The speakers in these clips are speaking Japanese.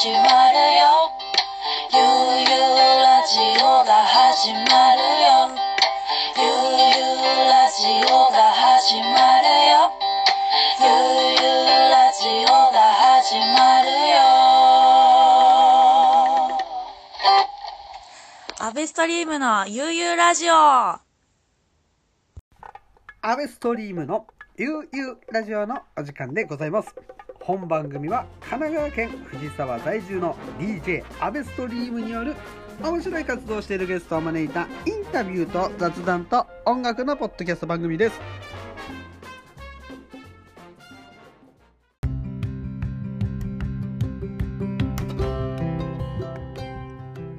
始まるよ。ゆうゆうラジオが始まるよ。ゆうゆうラジオが始まるよ。ゆうゆうラジオが始まるよ。アベストリームのゆうゆうラジオ。アベストリームのゆうゆうラジオのお時間でございます。本番組は神奈川県藤沢在住の DJ アベストリームによる面白い活動をしているゲストを招いたインタビューと雑談と音楽のポッドキャスト番組です。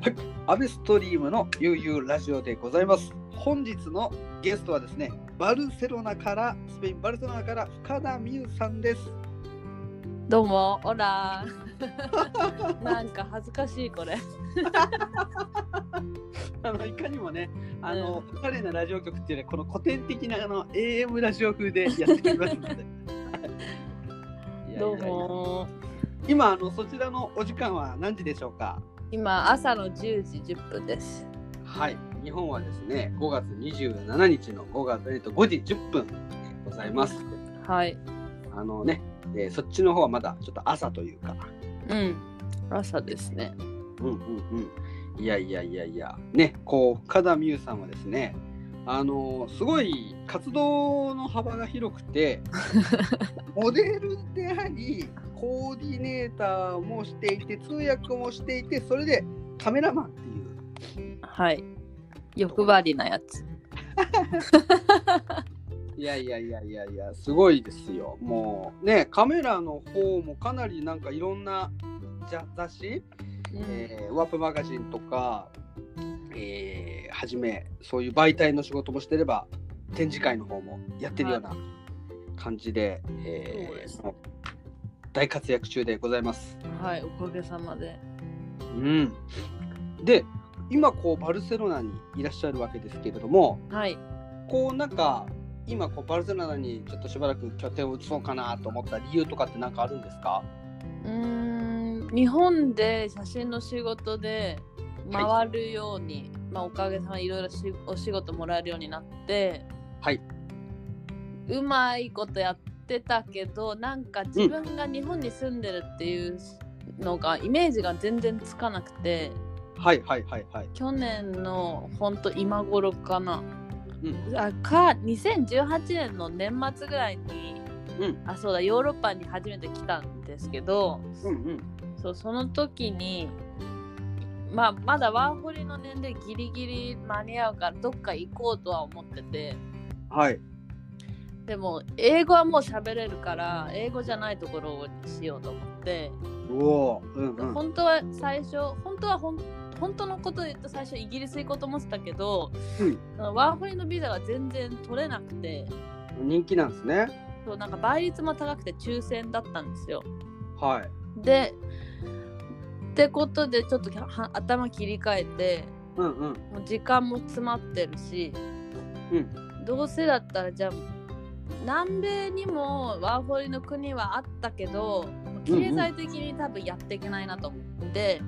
はい、アベストリームのゆうゆうラジオでございます。本日のゲストはですね、バルセロナから、スペイン・バルセロナから深田美優さんです。どうも、オラ なんか恥ずかしいこれ。あのいかにもね、あの、おしゃれなラジオ局っていうね、この古典的なあの AM ラジオ風でやってきますので。どうも。今あのそちらのお時間は何時でしょうか？今朝の10時10分です。はい、日本はですね、5月27日の5月えっと5時10分でございます。はい。あのね、えーそっちの方はまだちょっと朝というか。うん。朝ですね。うんうんうん。いやいやいやいや、ね、こう、深田美優さんはですね、あのすごい活動の幅が広くて、モデルであり、コーディネーターもしていて、通訳もしていて、それでカメラマンっていう。はい。欲張りなやつ。いやいやいやいやいや、すごいですよ。もうね、カメラの方もかなりなんかいろんな雑誌、えーワープマガジンとか、えーはじめそういう媒体の仕事もしてれば展示会の方もやってるような感じで,、大活躍中でございます。はい、おかげさまで。うん、で今こうバルセロナにいらっしゃるわけですけれどもはい。こうなんか今こうバルセロナにちょっとしばらく拠点を移そうかなと思った理由とかって何かあるんですか？うーん。日本で写真の仕事で回るように、まあおかげさまでいろいろしお仕事もらえるようになって、はい。うまいことやってたけどなんか自分が日本に住んでるっていうのが、イメージが全然つかなくてはいはいはいはい。去年のほんと今頃かなうん。あか2018年の年末ぐらいにうん。あそうだヨーロッパに初めて来たんですけどうんうん。そうその時にまあまだワーホリの年齢ギリギリ間に合うからどっか行こうとは思ってて。はい。でも英語はもう喋れるから英語じゃないところにしようと思って、うおーうんうん。本当は最初本当はほん本当のことで言うと最初イギリス行こうと思ってたけど、うんワーホリのビザが全然取れなくて人気なんですね。そうなんか倍率も高くて抽選だったんですよ。はい。でってことでちょっとは頭切り替えてうんうん。もう時間も詰まってるし、うんどうせだったらじゃあ南米にもワーホリの国はあったけど経済的に多分やっていけないなと思って、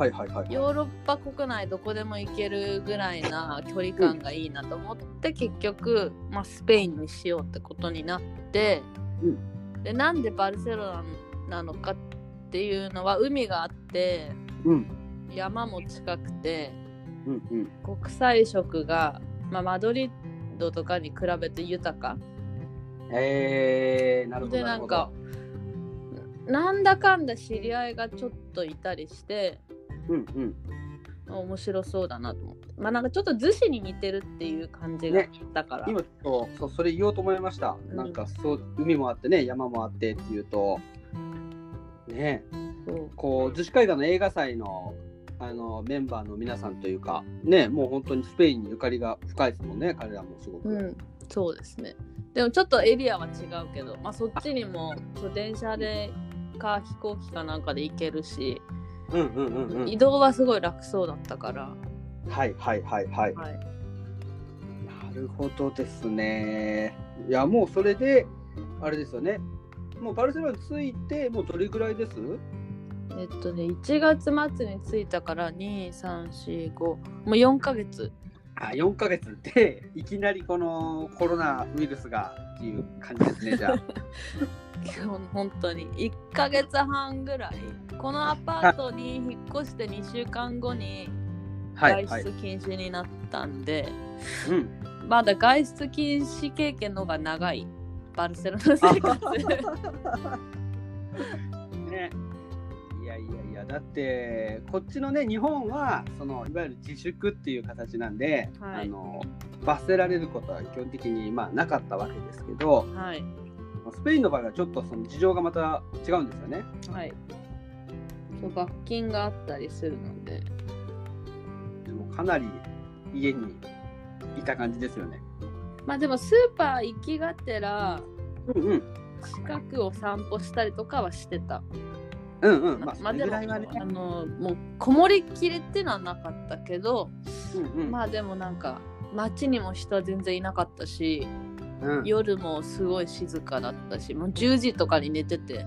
はいはいはい。ヨーロッパ国内どこでも行けるぐらいな距離感がいいなと思って、結局、まあ、スペインにしようってことになって、でなんでバルセロナなのかっていうのは海があってうん山も近くてうんうん。国際色が、まあ、マドリッドとかに比べて豊かえー、なるほど。でなんかなんだかんだ知り合いがちょっといたりしてうんうん。面白そうだなと思ってまあなんかちょっと逗子に似てるっていう感じがねだから、今そうそうそれ言おうと思いました。うんなんかそう海もあってね山もあってっていうとねこう逗子海岸の映画祭のあのメンバーの皆さんというかねもう本当にスペインにゆかりが深いですもんね彼らもすごく。うん、そうですね。でもちょっとエリアは違うけど、まあ、そっちにもそう電車でか飛行機かなんかで行けるし、うんうんうんうん。移動はすごい楽そうだったから、はいはいはいはい。はい、なるほどですね。いやもうそれであれですよね。もうバルセロナに着いてもうどれぐらいです？えっとね1月末に着いたから2345もう4ヶ月あ4ヶ月でいきなりこのコロナウイルスがっていう感じですねじゃあ。今 日本当に。1ヶ月半ぐらい。このアパートに引っ越して2週間後にはいはい。外出禁止になったんで、うん。まだ外出禁止経験の方が長い。バルセロナ生活。ね。いやだってこっちのね日本はそのいわゆる自粛っていう形なんで、はいあの罰せられることは基本的にまあなかったわけですけどはいスペインの場合はちょっとその事情がまた違うんですよね。はいそう罰金があったりするのででもかなり家にいた感じですよね。まあでもスーパー行きがてらうんうん近くを散歩したりとかはしてた。うんうんまあまあでもね。あのもうこもりきりっていうのはなかったけど、うんうんまあでもなんか街にも人は全然いなかったしうん、夜もすごい静かだったしもう10時とかに寝てて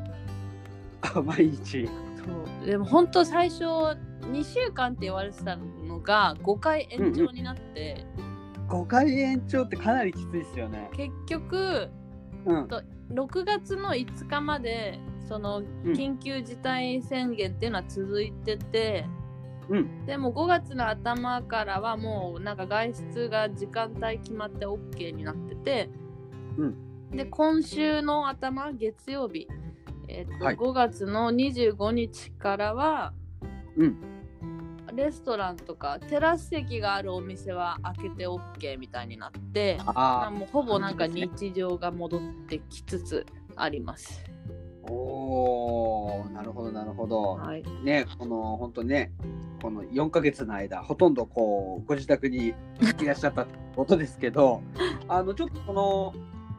あ毎日。そうでも本当最初2週間って言われてたのが5回延長になって、5回延長ってかなりきついですよね。結局うん6月の5日までそのうん。緊急事態宣言っていうのは続いてて、うん。でも5月の頭からはもうなんか外出が時間帯決まって OK になってて、うん。で今週の頭月曜日、えっとはい。5月の25日からは、うん。レストランとかテラス席があるお店は開けて OK みたいになってまああもうほぼなんか日常が戻ってきつつあります。あおーなるほどなるほど。はい、ねこの本当ねこの4ヶ月の間ほとんどこうご自宅にいらっしゃったことですけど あのちょっとこの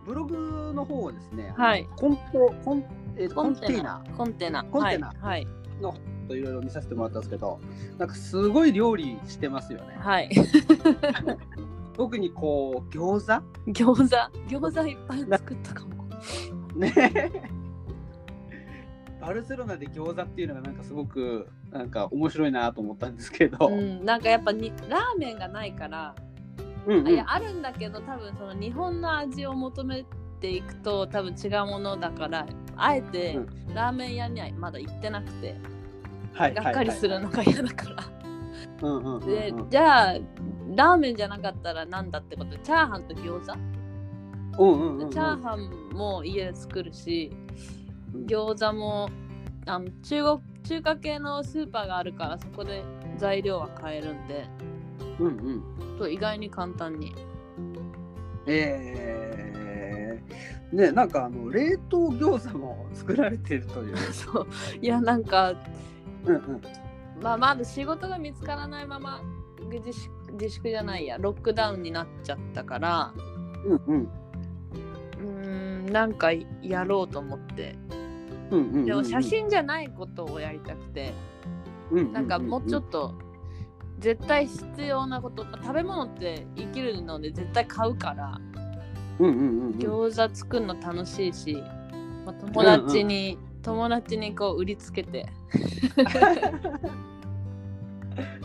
ブログの方をですね、はい。コンポコン,、えーココンンテナ。コンテナコンテナ。はいはい。のといろいろ見させてもらったんですけどなんかすごい料理してますよね。はい、特にこう餃子？餃子？餃子いっぱい作ったかも。ねバルセロナで餃子っていうのがなんかすごくなんか面白いなと思ったんですけど、うん、なんかやっぱにラーメンがないから、うんうん。あいやあるんだけど多分その日本の味を求めていくと多分違うものだからあえてうラーメン屋にはまだ行ってなくて、はいがっかりするのが嫌だから。でじゃあラーメンじゃなかったらなんだってこと？でチャーハンと餃子、うんうんうんうん。チャーハンも家で作るしうん餃子もあの中国中華系のスーパーがあるからそこで材料は買えるんで。うんうん。と意外に簡単に。えー、ねなんかあの冷凍餃子も作られているという。そう。いやなんか、うんうん。まあ、まだ仕事が見つからないまま自粛自粛じゃないやロックダウンになっちゃったから。うんうん。うーんなんかやろうと思ってでも写真じゃないことをやりたくて。なんかもうちょっと絶対必要なこと食べ物って生きるので絶対買うからうんうんうんうん。餃子作るの楽しいし、まあ、友達に、友達にこう売りつけて。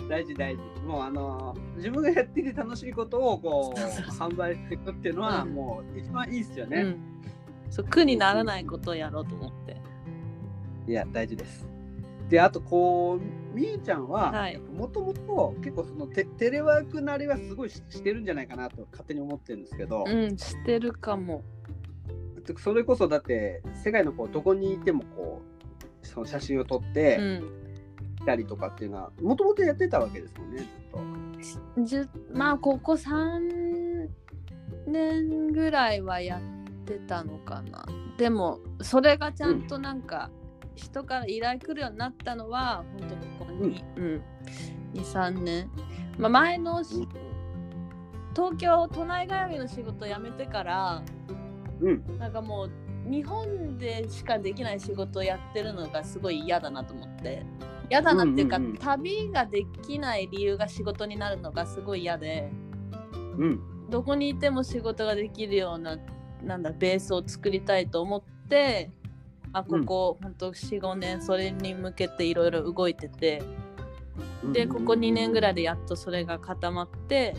大事大事。もうあの自分がやっていて楽しいことをこう販売していくっていうのはうんもう一番いいですよね、うん、そう苦にならないことをやろうと思っていや大事です。であとこうみゆちゃんははい。もともと結構そのテテレワーク慣れはすごいししてるんじゃないかなと勝手に思ってるんですけど、うんしてるかも。それこそだって世界のこうどこにいてもこうその写真を撮って、うたりとかっていうのはもともとやってたわけですもんねずっと。じゅまあここ3年ぐらいはやってたのかな。でもそれがちゃんとなんか、人から依頼来るようになったのは本当ここに、うん。23年、まあ、前の東京都内通いの仕事辞めてからうん。なんかもう日本でしかできない仕事をやってるのがすごい嫌だなと思って。嫌だなっていうか、うんうんうん。旅ができない理由が仕事になるのがすごい嫌でうん。どこにいても仕事ができるようななんだベースを作りたいと思ってあここ、ほんと45年それに向けていろいろ動いてて。でここ2年ぐらいでやっとそれが固まって、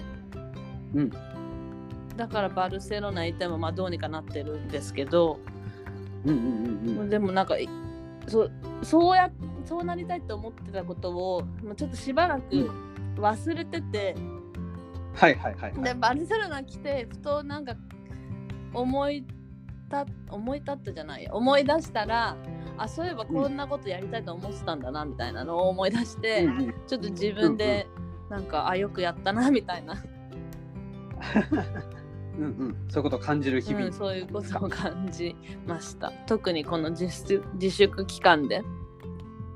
うん。だからバルセロナ行ってもまあどうにかなってるんですけど、うんうんうんうん。でもなんかいそうそうやそうなりたいと思ってたことをちょっとしばらく忘れてて、はいはいはいはい。でバルセロナ来てふとなんか思いた思い立ったじゃないや。思い出したらあそういえばこんなことやりたいと思ってたんだなみたいなのを思い出して、うんうん。ちょっと自分でなんか、あよくやったなみたいな、うんうん。そういうことを感じる日々、うん、そういうことを感じました。特にこの自粛自粛期間で。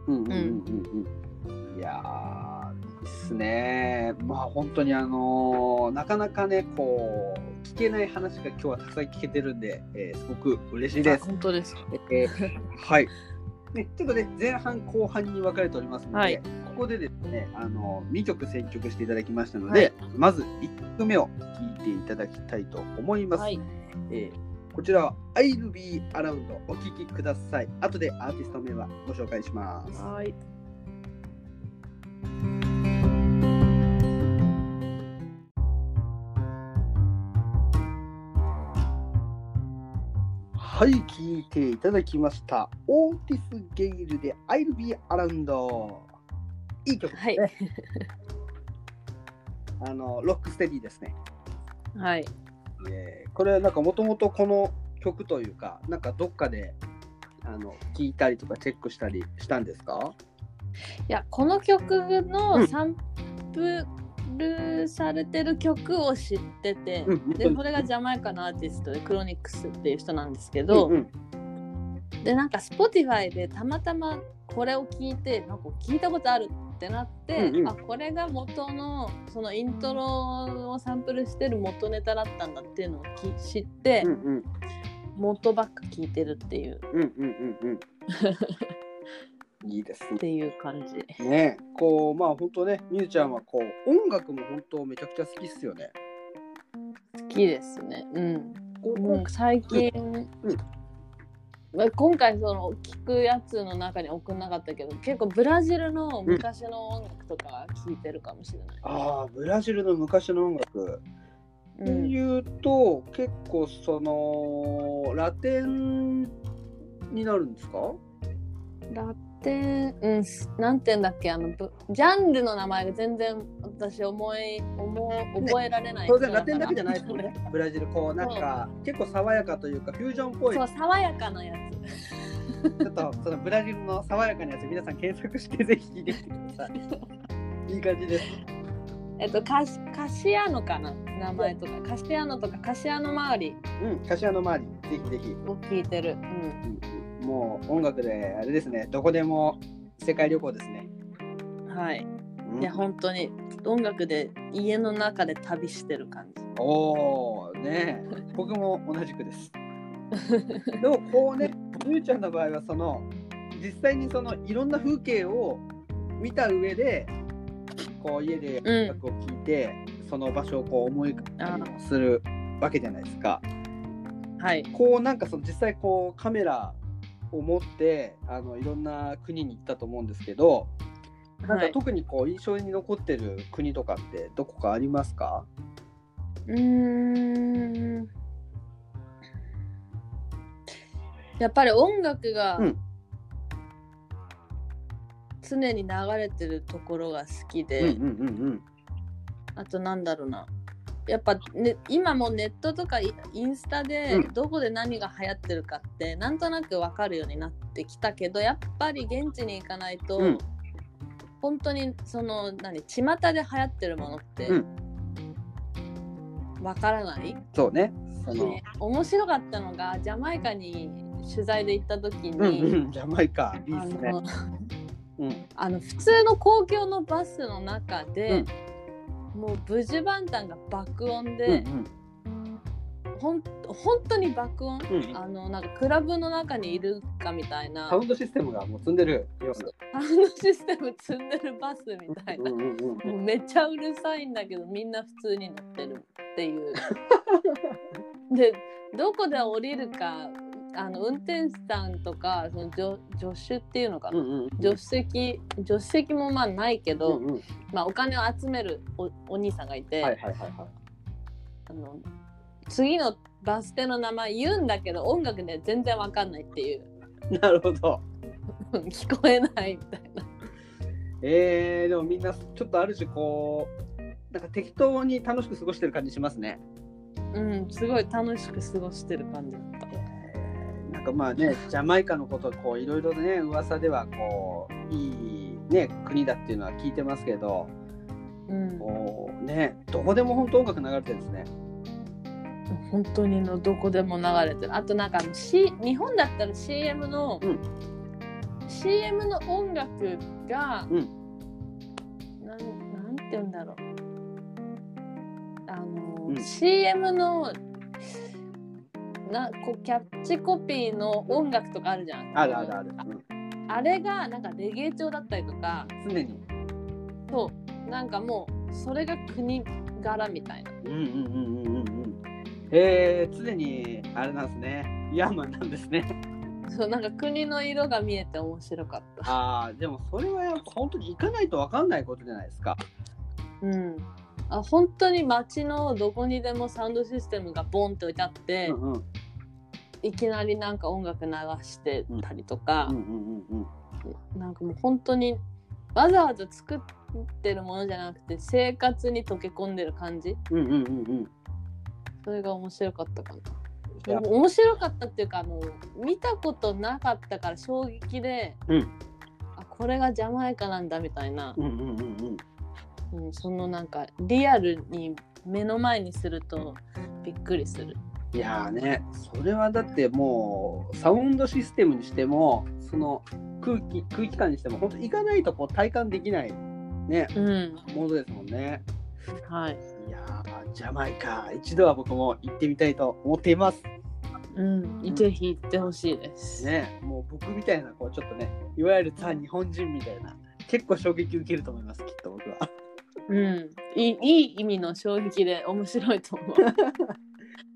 うんうんうんうん。うん。いやーいいっすね。まあ本当にあのーなかなかねこう聞けない話が今日はたくさん聞けてるんで、えーすごく嬉しいですあ。本当ですえーはい。ね、ちょっとね、前半後半に分かれておりますので、はいここでですね、あの、2曲選曲していただきましたので、はいまず1曲目を聴いていただきたいと思います。はいえーこちらは I'll Be Around お聴きください。後でアーティスト名はご紹介します。はいはい、聴いていただきました。オーティス・ゲイルで I'll Be Around。いい曲ですね。はい あの、ロックステディですね。はいえーこれはなんかもともとこの曲というか、なんかどっかであの聞いたりとかチェックしたりしたんですか？いやこの曲うのんサンプルされてる曲を知ってて、うんでこれがジャマイカのアーティストでクロニックスっていう人なんですけど、うんでなんか Spotify でたまたまこれを聞いてなんか聞いたことあるってなって、うんうん。あこれが元のそのイントロをサンプルしてる元ネタだったんだっていうのをき知って、うんうん。元ばっか聞いてるっていう。うんうんうんうん いいですっていう感じ。ね。ねこうまあ本当ね、みゆちゃんはこう音楽も本当めちゃくちゃ好きっすよね。好きですね。うん。こうもう最近、まあ今回その聞くやつの中に送んなかったけど結構ブラジルの昔の音楽とか聞いてるかもしれない。ああ、ブラジルの昔の音楽。ってうん、いうと、結構そのラテンになるんですか？ラテン、うん、すなんだっけあのぶジャンルの名前が全然私思い思う覚えられない、当然ラテンだけじゃないですよね。ブラジル、こうなんか結構爽やかというか、フュージョンっぽいそう爽やかなやちょっとそのブラジルの爽やかなやつ皆さん検索してぜひ聞いてみてください。いい感じです。つ。えっとカシカシアノかな名前とかカシアノとかカシアノ周りうん、柏の周り、ぜひぜひ。を聞いてる。うんうん、もう音楽であれですね、どこでも世界旅行ですね。はい。うんいや本当に音楽で家の中で旅してる感じ。おおねえ 僕も同じくです。でもこうね、ゆうちゃんの場合はその実際にそのいろんな風景を見た上でこう家で音楽を聴いて、その場所をこう思い浮かべするわけじゃないですか。はい。こうなんかその実際こうカメラを持ってあのいろんな国に行ったと思うんですけど、なんかはい特にこう印象に残ってる国とかってどこかありますか？うーん。やっぱり音楽がうん常に流れてるところが好きで、あとなんだろうな。やっぱ、ね、今もネットとかイインスタでうん。どこで何が流行ってるかってなんとなく分かるようになってきたけどやっぱり現地に行かないと、うん。本当にその何巷で流行ってるものってうん。分からない、そうね。その。で面白かったのがジャマイカに取材で行った時うんに、うん。ジャマイカいいあですね。の。うん。あの普通の公共のバスの中で、もうブジュバンタンが爆音うんで、ほん本当に爆音、うん。うんあのなんかクラブの中にいるかみたいな。サウンドシステムがもう積んでる。サウンドシステム積んでるバスみたいな、もうめっちゃうるさいんだけどみんな普通に乗ってるっていう。でどこで降りるかあの運転手さんとかその助助手っていうのかな、うんうん助手席助手席もまあないけど、うんうんまあ、お金を集めるおお兄さんがいて、はいはいはいはあの次のバス停の名前言うんだけど音楽で全然わかんないっていうい。なるほど。聞こえないみたいな。えー、でもみんなちょっとある種こうなんか適当に楽しく過ごしてる感じしますね。うん、すごい楽しく過ごしてる感じだった。かまあねジャマイカのことこういろいろね噂ではこういいね国だっていうのは聞いてますけど、うん、こうねどこでも本当音楽流れてるんですね。本当にのどこでも流れてる。あとなんか、C、日本だったら CM の、うん CM の音楽が、うんなんなんて言うんだろう。あの、うん CM のなこうキャッチコピーの音楽とかあるじゃん。あるあるある。あれがなんかレゲエ調だったりとか、うん、常に。そうなんかもうそれが国柄みたいな。うんうんうんうんうんうん。えー、常にあれなんですね。ヤーマンなんですね。そうなんか国の色が見えて面白かった。ああでもそれはやっぱ本当に行かないと分かんないことじゃないですか。うん。あ本当に街のどこにでもサウンドシステムがボンって置いてあって、うんうんいきなりなんか音楽流してたりとかうんう、んうんうん。なんかもう本当にわざわざ作ってるものじゃなくて生活に溶け込んでる感じ？うんうんうんうん。それが面白かったかいな。や面白かったっていうかあの見たことなかったから衝撃で、うんあこれがジャマイカなんだみたいな、うんうんうんうん。うん、そのなんかリアルに目の前にするとびっくりする。いやーね、それはだってもうサウンドシステムにしても、その空気空気感にしても、本当行かないとこう体感できないね、うん、ものですもんね。はい。いやー、ジャマイカ、一度は僕も行ってみたいと思っています。うん、ぜひ行ってほしいです。ね、もう僕みたいな、こうちょっとね、いわゆるザ日本人みたいな、結構衝撃受けると思います、きっと僕は。うん、いいいい意味の衝撃で面白いと思う。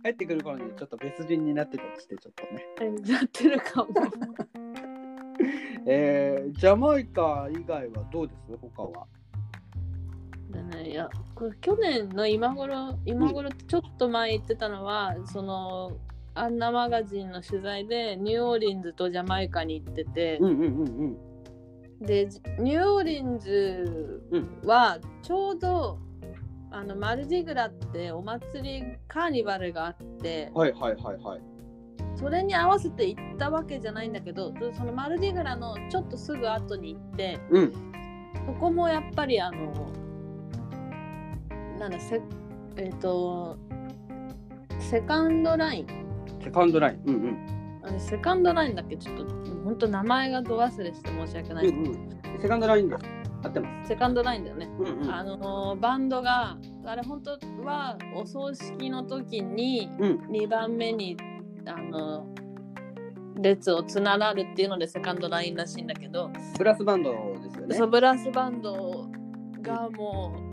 帰ってくる頃にちょっと別人になってたりして、ちょっとね。やってるかも。えー、ジャマイカ以外はどうです？他は？でね、いやこれ去年の今頃今頃ちょっと前言ってたのは、そのアンナマガジンの取材でニューオーリンズとジャマイカに行ってて、うんうんうんでニューオーリンズはちょうど、あのマルディグラってお祭りカーニバルがあってうん。はいはいはいはい。それに合わせて行ったわけじゃないんだけどそのマルディグラのちょっとすぐ後に行ってうん。そこもやっぱりあのなんだせえっ、とセカンドラインセカンドライン。うんうん。あれセカンドラインだっけ？ちょっと本当名前がど忘れして申し訳ない、うんうん。セカンドラインです。合ってます。セカンドラインだよね、うんうん。あのバンドがあれ本当はお葬式の時にうん。2番目にあの列をつながるっていうのでセカンドラインらしいんだけど、ブラスバンドですよね。そうブラスバンドがも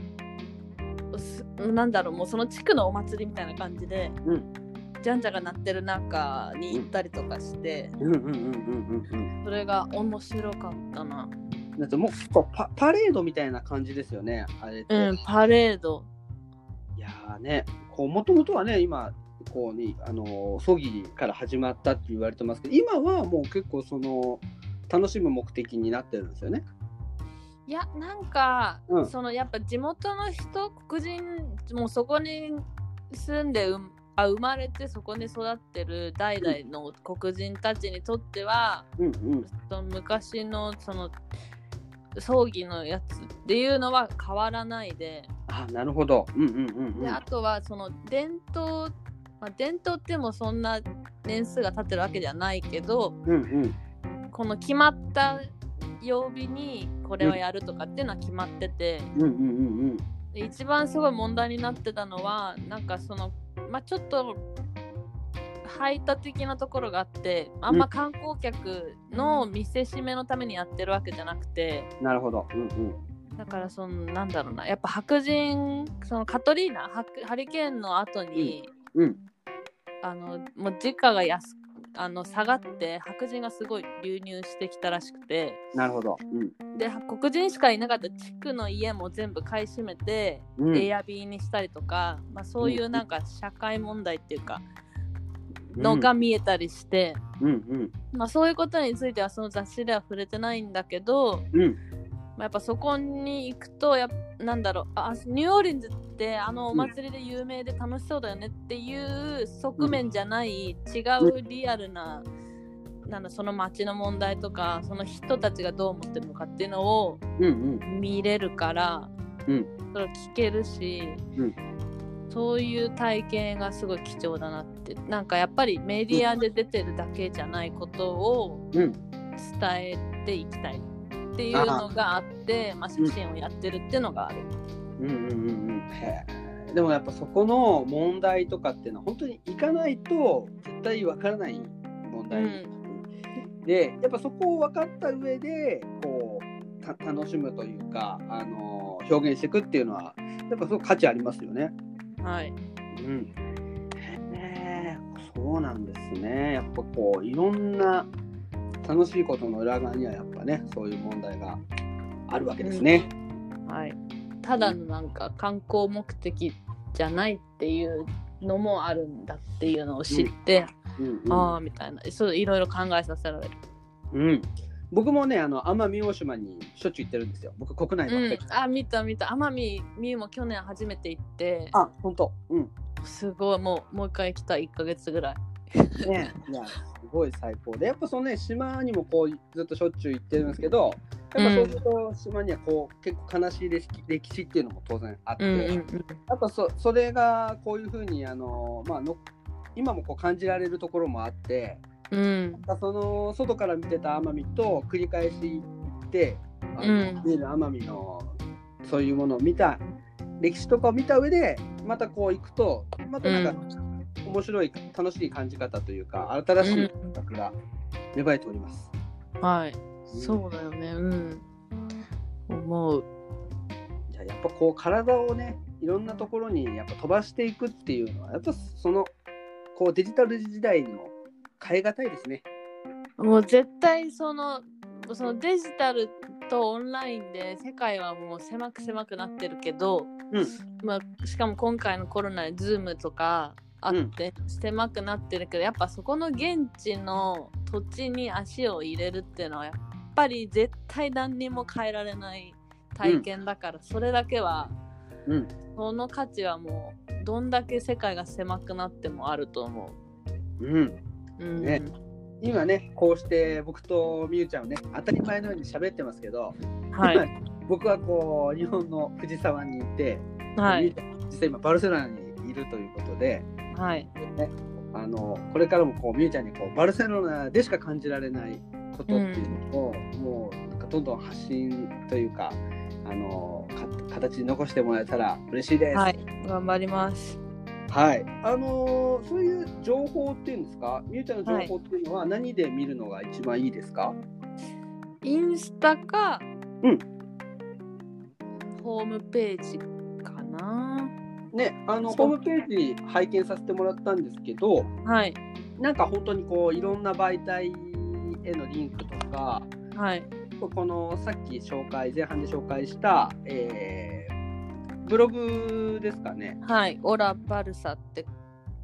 うすなんだろうもうその地区のお祭りみたいな感じで、うんじゃんじゃが鳴ってる中に行ったりとかして、うんうんうんうんうんうん。それが面白かったな。だってもうこうパパレードみたいな感じですよね。あれって。うん、パレード。いやーね、こうもともとはね、今、こうに、あのー葬儀から始まったって言われてますけど、今はもう結構その、楽しむ目的になってるんですよね。いやなんか、うんそのやっぱ地元の人黒人もうそこに住んでうあ生まれてそこに育ってる代々の黒人たちにとっては、うんうん。その昔のその葬儀のやつっていうのは変わらないであ、なるほど。うんうんうんうん。であとはその伝統、まあ、伝統ってもそんな年数が経ってるわけではないけどうんうん。この決まった曜日にこれをやるとかっていうのは決まってて。うんうんうんで一番すごい問題になってたのはなんかそのまあちょっと排他的なところがあってあんま観光客の見せしめのためにやってるわけじゃなくてうん。なるほど。うんうん。だからそのなんだろうなやっぱ白人そのカトリーナハハリケーンの後に、うん。あのもう時価が安あの下がって白人がすごい流入してきたらしくてなるほど。うん。で黒人しかいなかった地区の家も全部買い占めて、うんエアビーにしたりとか、まあ、そういうなんか社会問題っていうか、のが見えたりして、うんうん。まあ、そういうことについてはその雑誌では触れてないんだけど、うん。まあ、やっぱそこに行くとやっなんだろうあニューオーリンズってあのお祭りで有名で楽しそうだよねっていう側面じゃない、違うリアルななんだその街の問題とかその人たちがどう思ってるのかっていうのをうんうん。見れるから、うん。それを聞けるし、うん。そういう体験がすごい貴重だなってなんかやっぱりメディアで出てるだけじゃないことをうん。伝えていきたいっていうのがあってまあ、写真をやってるっていうのがある。うん。うんうんうんでもやっぱそこの問題とかっていうのは本当に行かないと絶対わからない問題、でやっぱそこを分かった上でこうた楽しむというか、あの表現していくっていうのはやっぱすごく価値ありますよね。はい、うん、そうなんですね。やっぱこういろんな楽しいことの裏側にはやっぱねそういう問題があるわけですね。はい、ただのなんか観光目的じゃないっていうのもあるんだっていうのを知って、うんうんああみたいなそういろいろ考えさせられる。うん、僕もねあの奄美大島にしょっちゅう行ってるんですよ。僕国内ばっかり。うん、あ見た見た奄美みゆも去年初めて行ってあ本当。うん。すごい。もうもう一回来た1ヶ月ぐらい。ね、いやすごい最高。でやっぱそのね島にもこうずっとしょっちゅう行ってるんですけどやっぱそうすると島にはこう結構悲しい歴史歴史っていうのも当然あって、うんうんやっぱそそれがこういうふうにあの、まあ、の今もこう感じられるところもあってうん。その外から見てた奄美と繰り返し行ってあの、うん。見る奄美のそういうものを見た歴史とかを見た上でまたこう行くとまたなんか、面白い楽しい感じ方というか新しい感覚が芽生えております。はい。そうだよね。うん。思う。じゃあやっぱこう体をねいろんなところにやっぱ飛ばしていくっていうのはやっぱそのこうデジタル時代にも変え難いですね。もう絶対そのそのデジタルとオンラインで世界はもう狭く狭くなってるけど、うん。まあ、しかも今回のコロナで Zoom とかあって狭くなってるけど、やっぱそこの現地の土地に足を入れるっていうのはやっぱり絶対何にも変えられない体験だから、それだけはうん、その価値はもうどんだけ世界が狭くなってもあると思う。ん、う。うん。ね今ねこうして僕とみゆちゃんはね当たり前のように喋ってますけど、はい、僕はこう日本の藤沢にいて、はい、実際今バルセロナにいるということで、はい、ね、あのこれからもこうみゆちゃんにこうバルセロナでしか感じられないことっていうのを、もうなんかどんどん発信というかあのか形に残してもらえたら嬉しいです。はい、頑張ります。はい、あのーそういう情報っていうんですか、みゆちゃんの情報っていうのは何で見るのが一番いいですか？インスタか、うん。ホームページかな。ね、あのホームページ拝見させてもらったんですけど、はい、なんか本当にこういろんな媒体へのリンクとか、はい、このさっき紹介前半で紹介した、えーブログですかね。はい、オラバルサって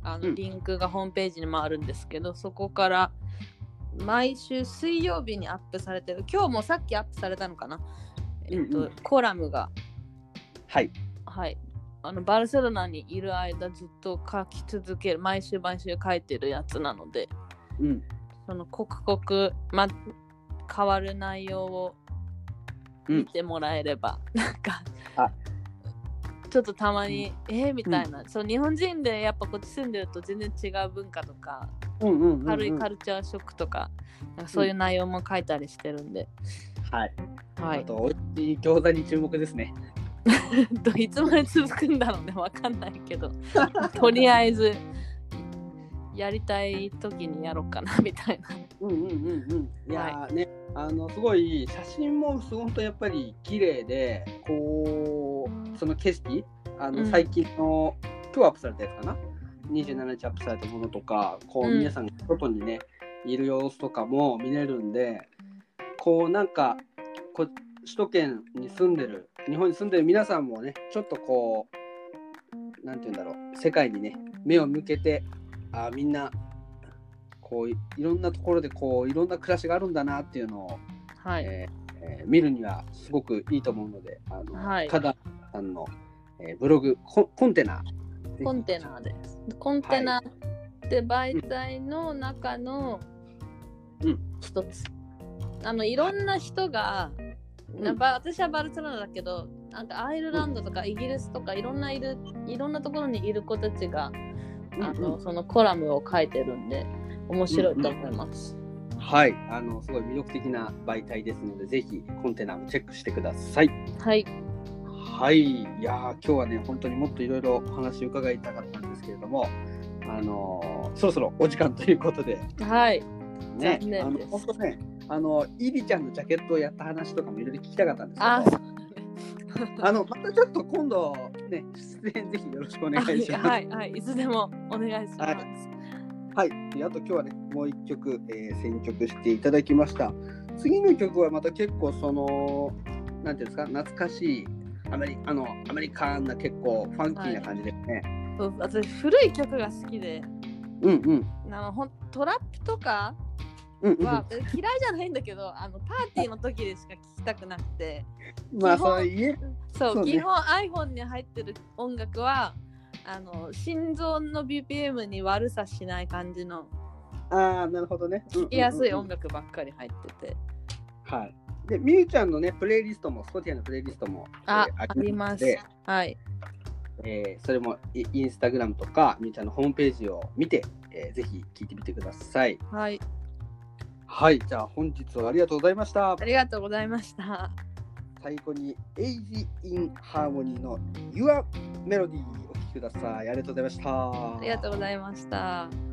あの、うんリンクがホームページにもあるんですけど、そこから毎週水曜日にアップされてる、今日もさっきアップされたのかな。えっと、うんうんコラムが、はい。はい。あのバルセロナにいる間ずっと書き続ける毎週毎週書いてるやつなのでうん。その刻々、ま、変わる内容をうん見てもらえれば、なんかあちょっとたまに、えー、みたいな、そう日本人でやっぱこっち住んでると全然違う文化とか、うんうんうんうん軽いカルチャーショックとかなんかそういう内容も書いたりしてるんで、はい。はい、あと美味しい餃子に注目ですね。といつまで続くんだろうねわかんないけど とりあえずやりたい時にやろうかなみたいな。うんうんうんうん。いやーね、あのすごい写真もすご当やっぱり綺麗で、こうその景色、あのうん最近の、今日アップされたやつかな？27日アップされたものとか、こう、うん皆さんが外にね、いる様子とかも見れるんでこうなんかこ首都圏に住んでる日本に住んでる皆さんもねちょっとこうなんて言うんだろう世界にね目を向けてあみんなこういいろんなところでこういろんな暮らしがあるんだなっていうのを、はい。えーえー見るにはすごくいいと思うのであの、はい。たださんの、えーブログココンテナ。コンテナです。コンテナって媒体の中のうん。一つ。あのいろんな人が、うん。やっぱ私はバルセロナだけど、なんかアイルランドとかイギリスとかいろんないるいろんなところにいる子たちが、あのそのコラムを書いてるんで面白いと思います。はいあのすごい魅力的な媒体ですのでぜひコンテナもチェックしてください。はい。はい、いやー今日はね本当にもっといろいろお話を伺いたかったんですけれども、あのーそろそろお時間ということではい。ね、あの本当ね、あのイリちゃんのジャケットをやった話とかもいろいろ聞きたかったんですけど、あ、あ。のまたちょっと今度ね出演ぜひよろしくお願いします。はい、はい、いつでもお願いします。はい、であと今日はねもう一曲、えー選曲していただきました。次の曲はまた結構そのなんていうんですか懐かしいアメリあのアメリカンな結構ファンキーな感じですね。そう私古い曲が好きで、うんうん。あのほんトラップとかうんうん。は嫌いじゃないんだけど、あのパーティーの時でしか聴きたくなくて、まあ基本そういえ。そうそうね。基本 iPhone に入ってる音楽はあの心臓の BPM に悪さしない感じのああなるほどね。聴きやすい音楽。楽ばっかり入ってて、はい。でみゆちゃんのねプレイリストも Spotify のプレイリストも、あえーあります。はいえーそれもイインスタグラムとかみゆちゃんのホームページを見て、えーぜひ聞いてみてください。はいはいじゃあ本日はありがとうございましたあ。りがとうございました最後にエイジインハーモニーの Your Melody お聴きください。ありがとうございました。ありがとうございました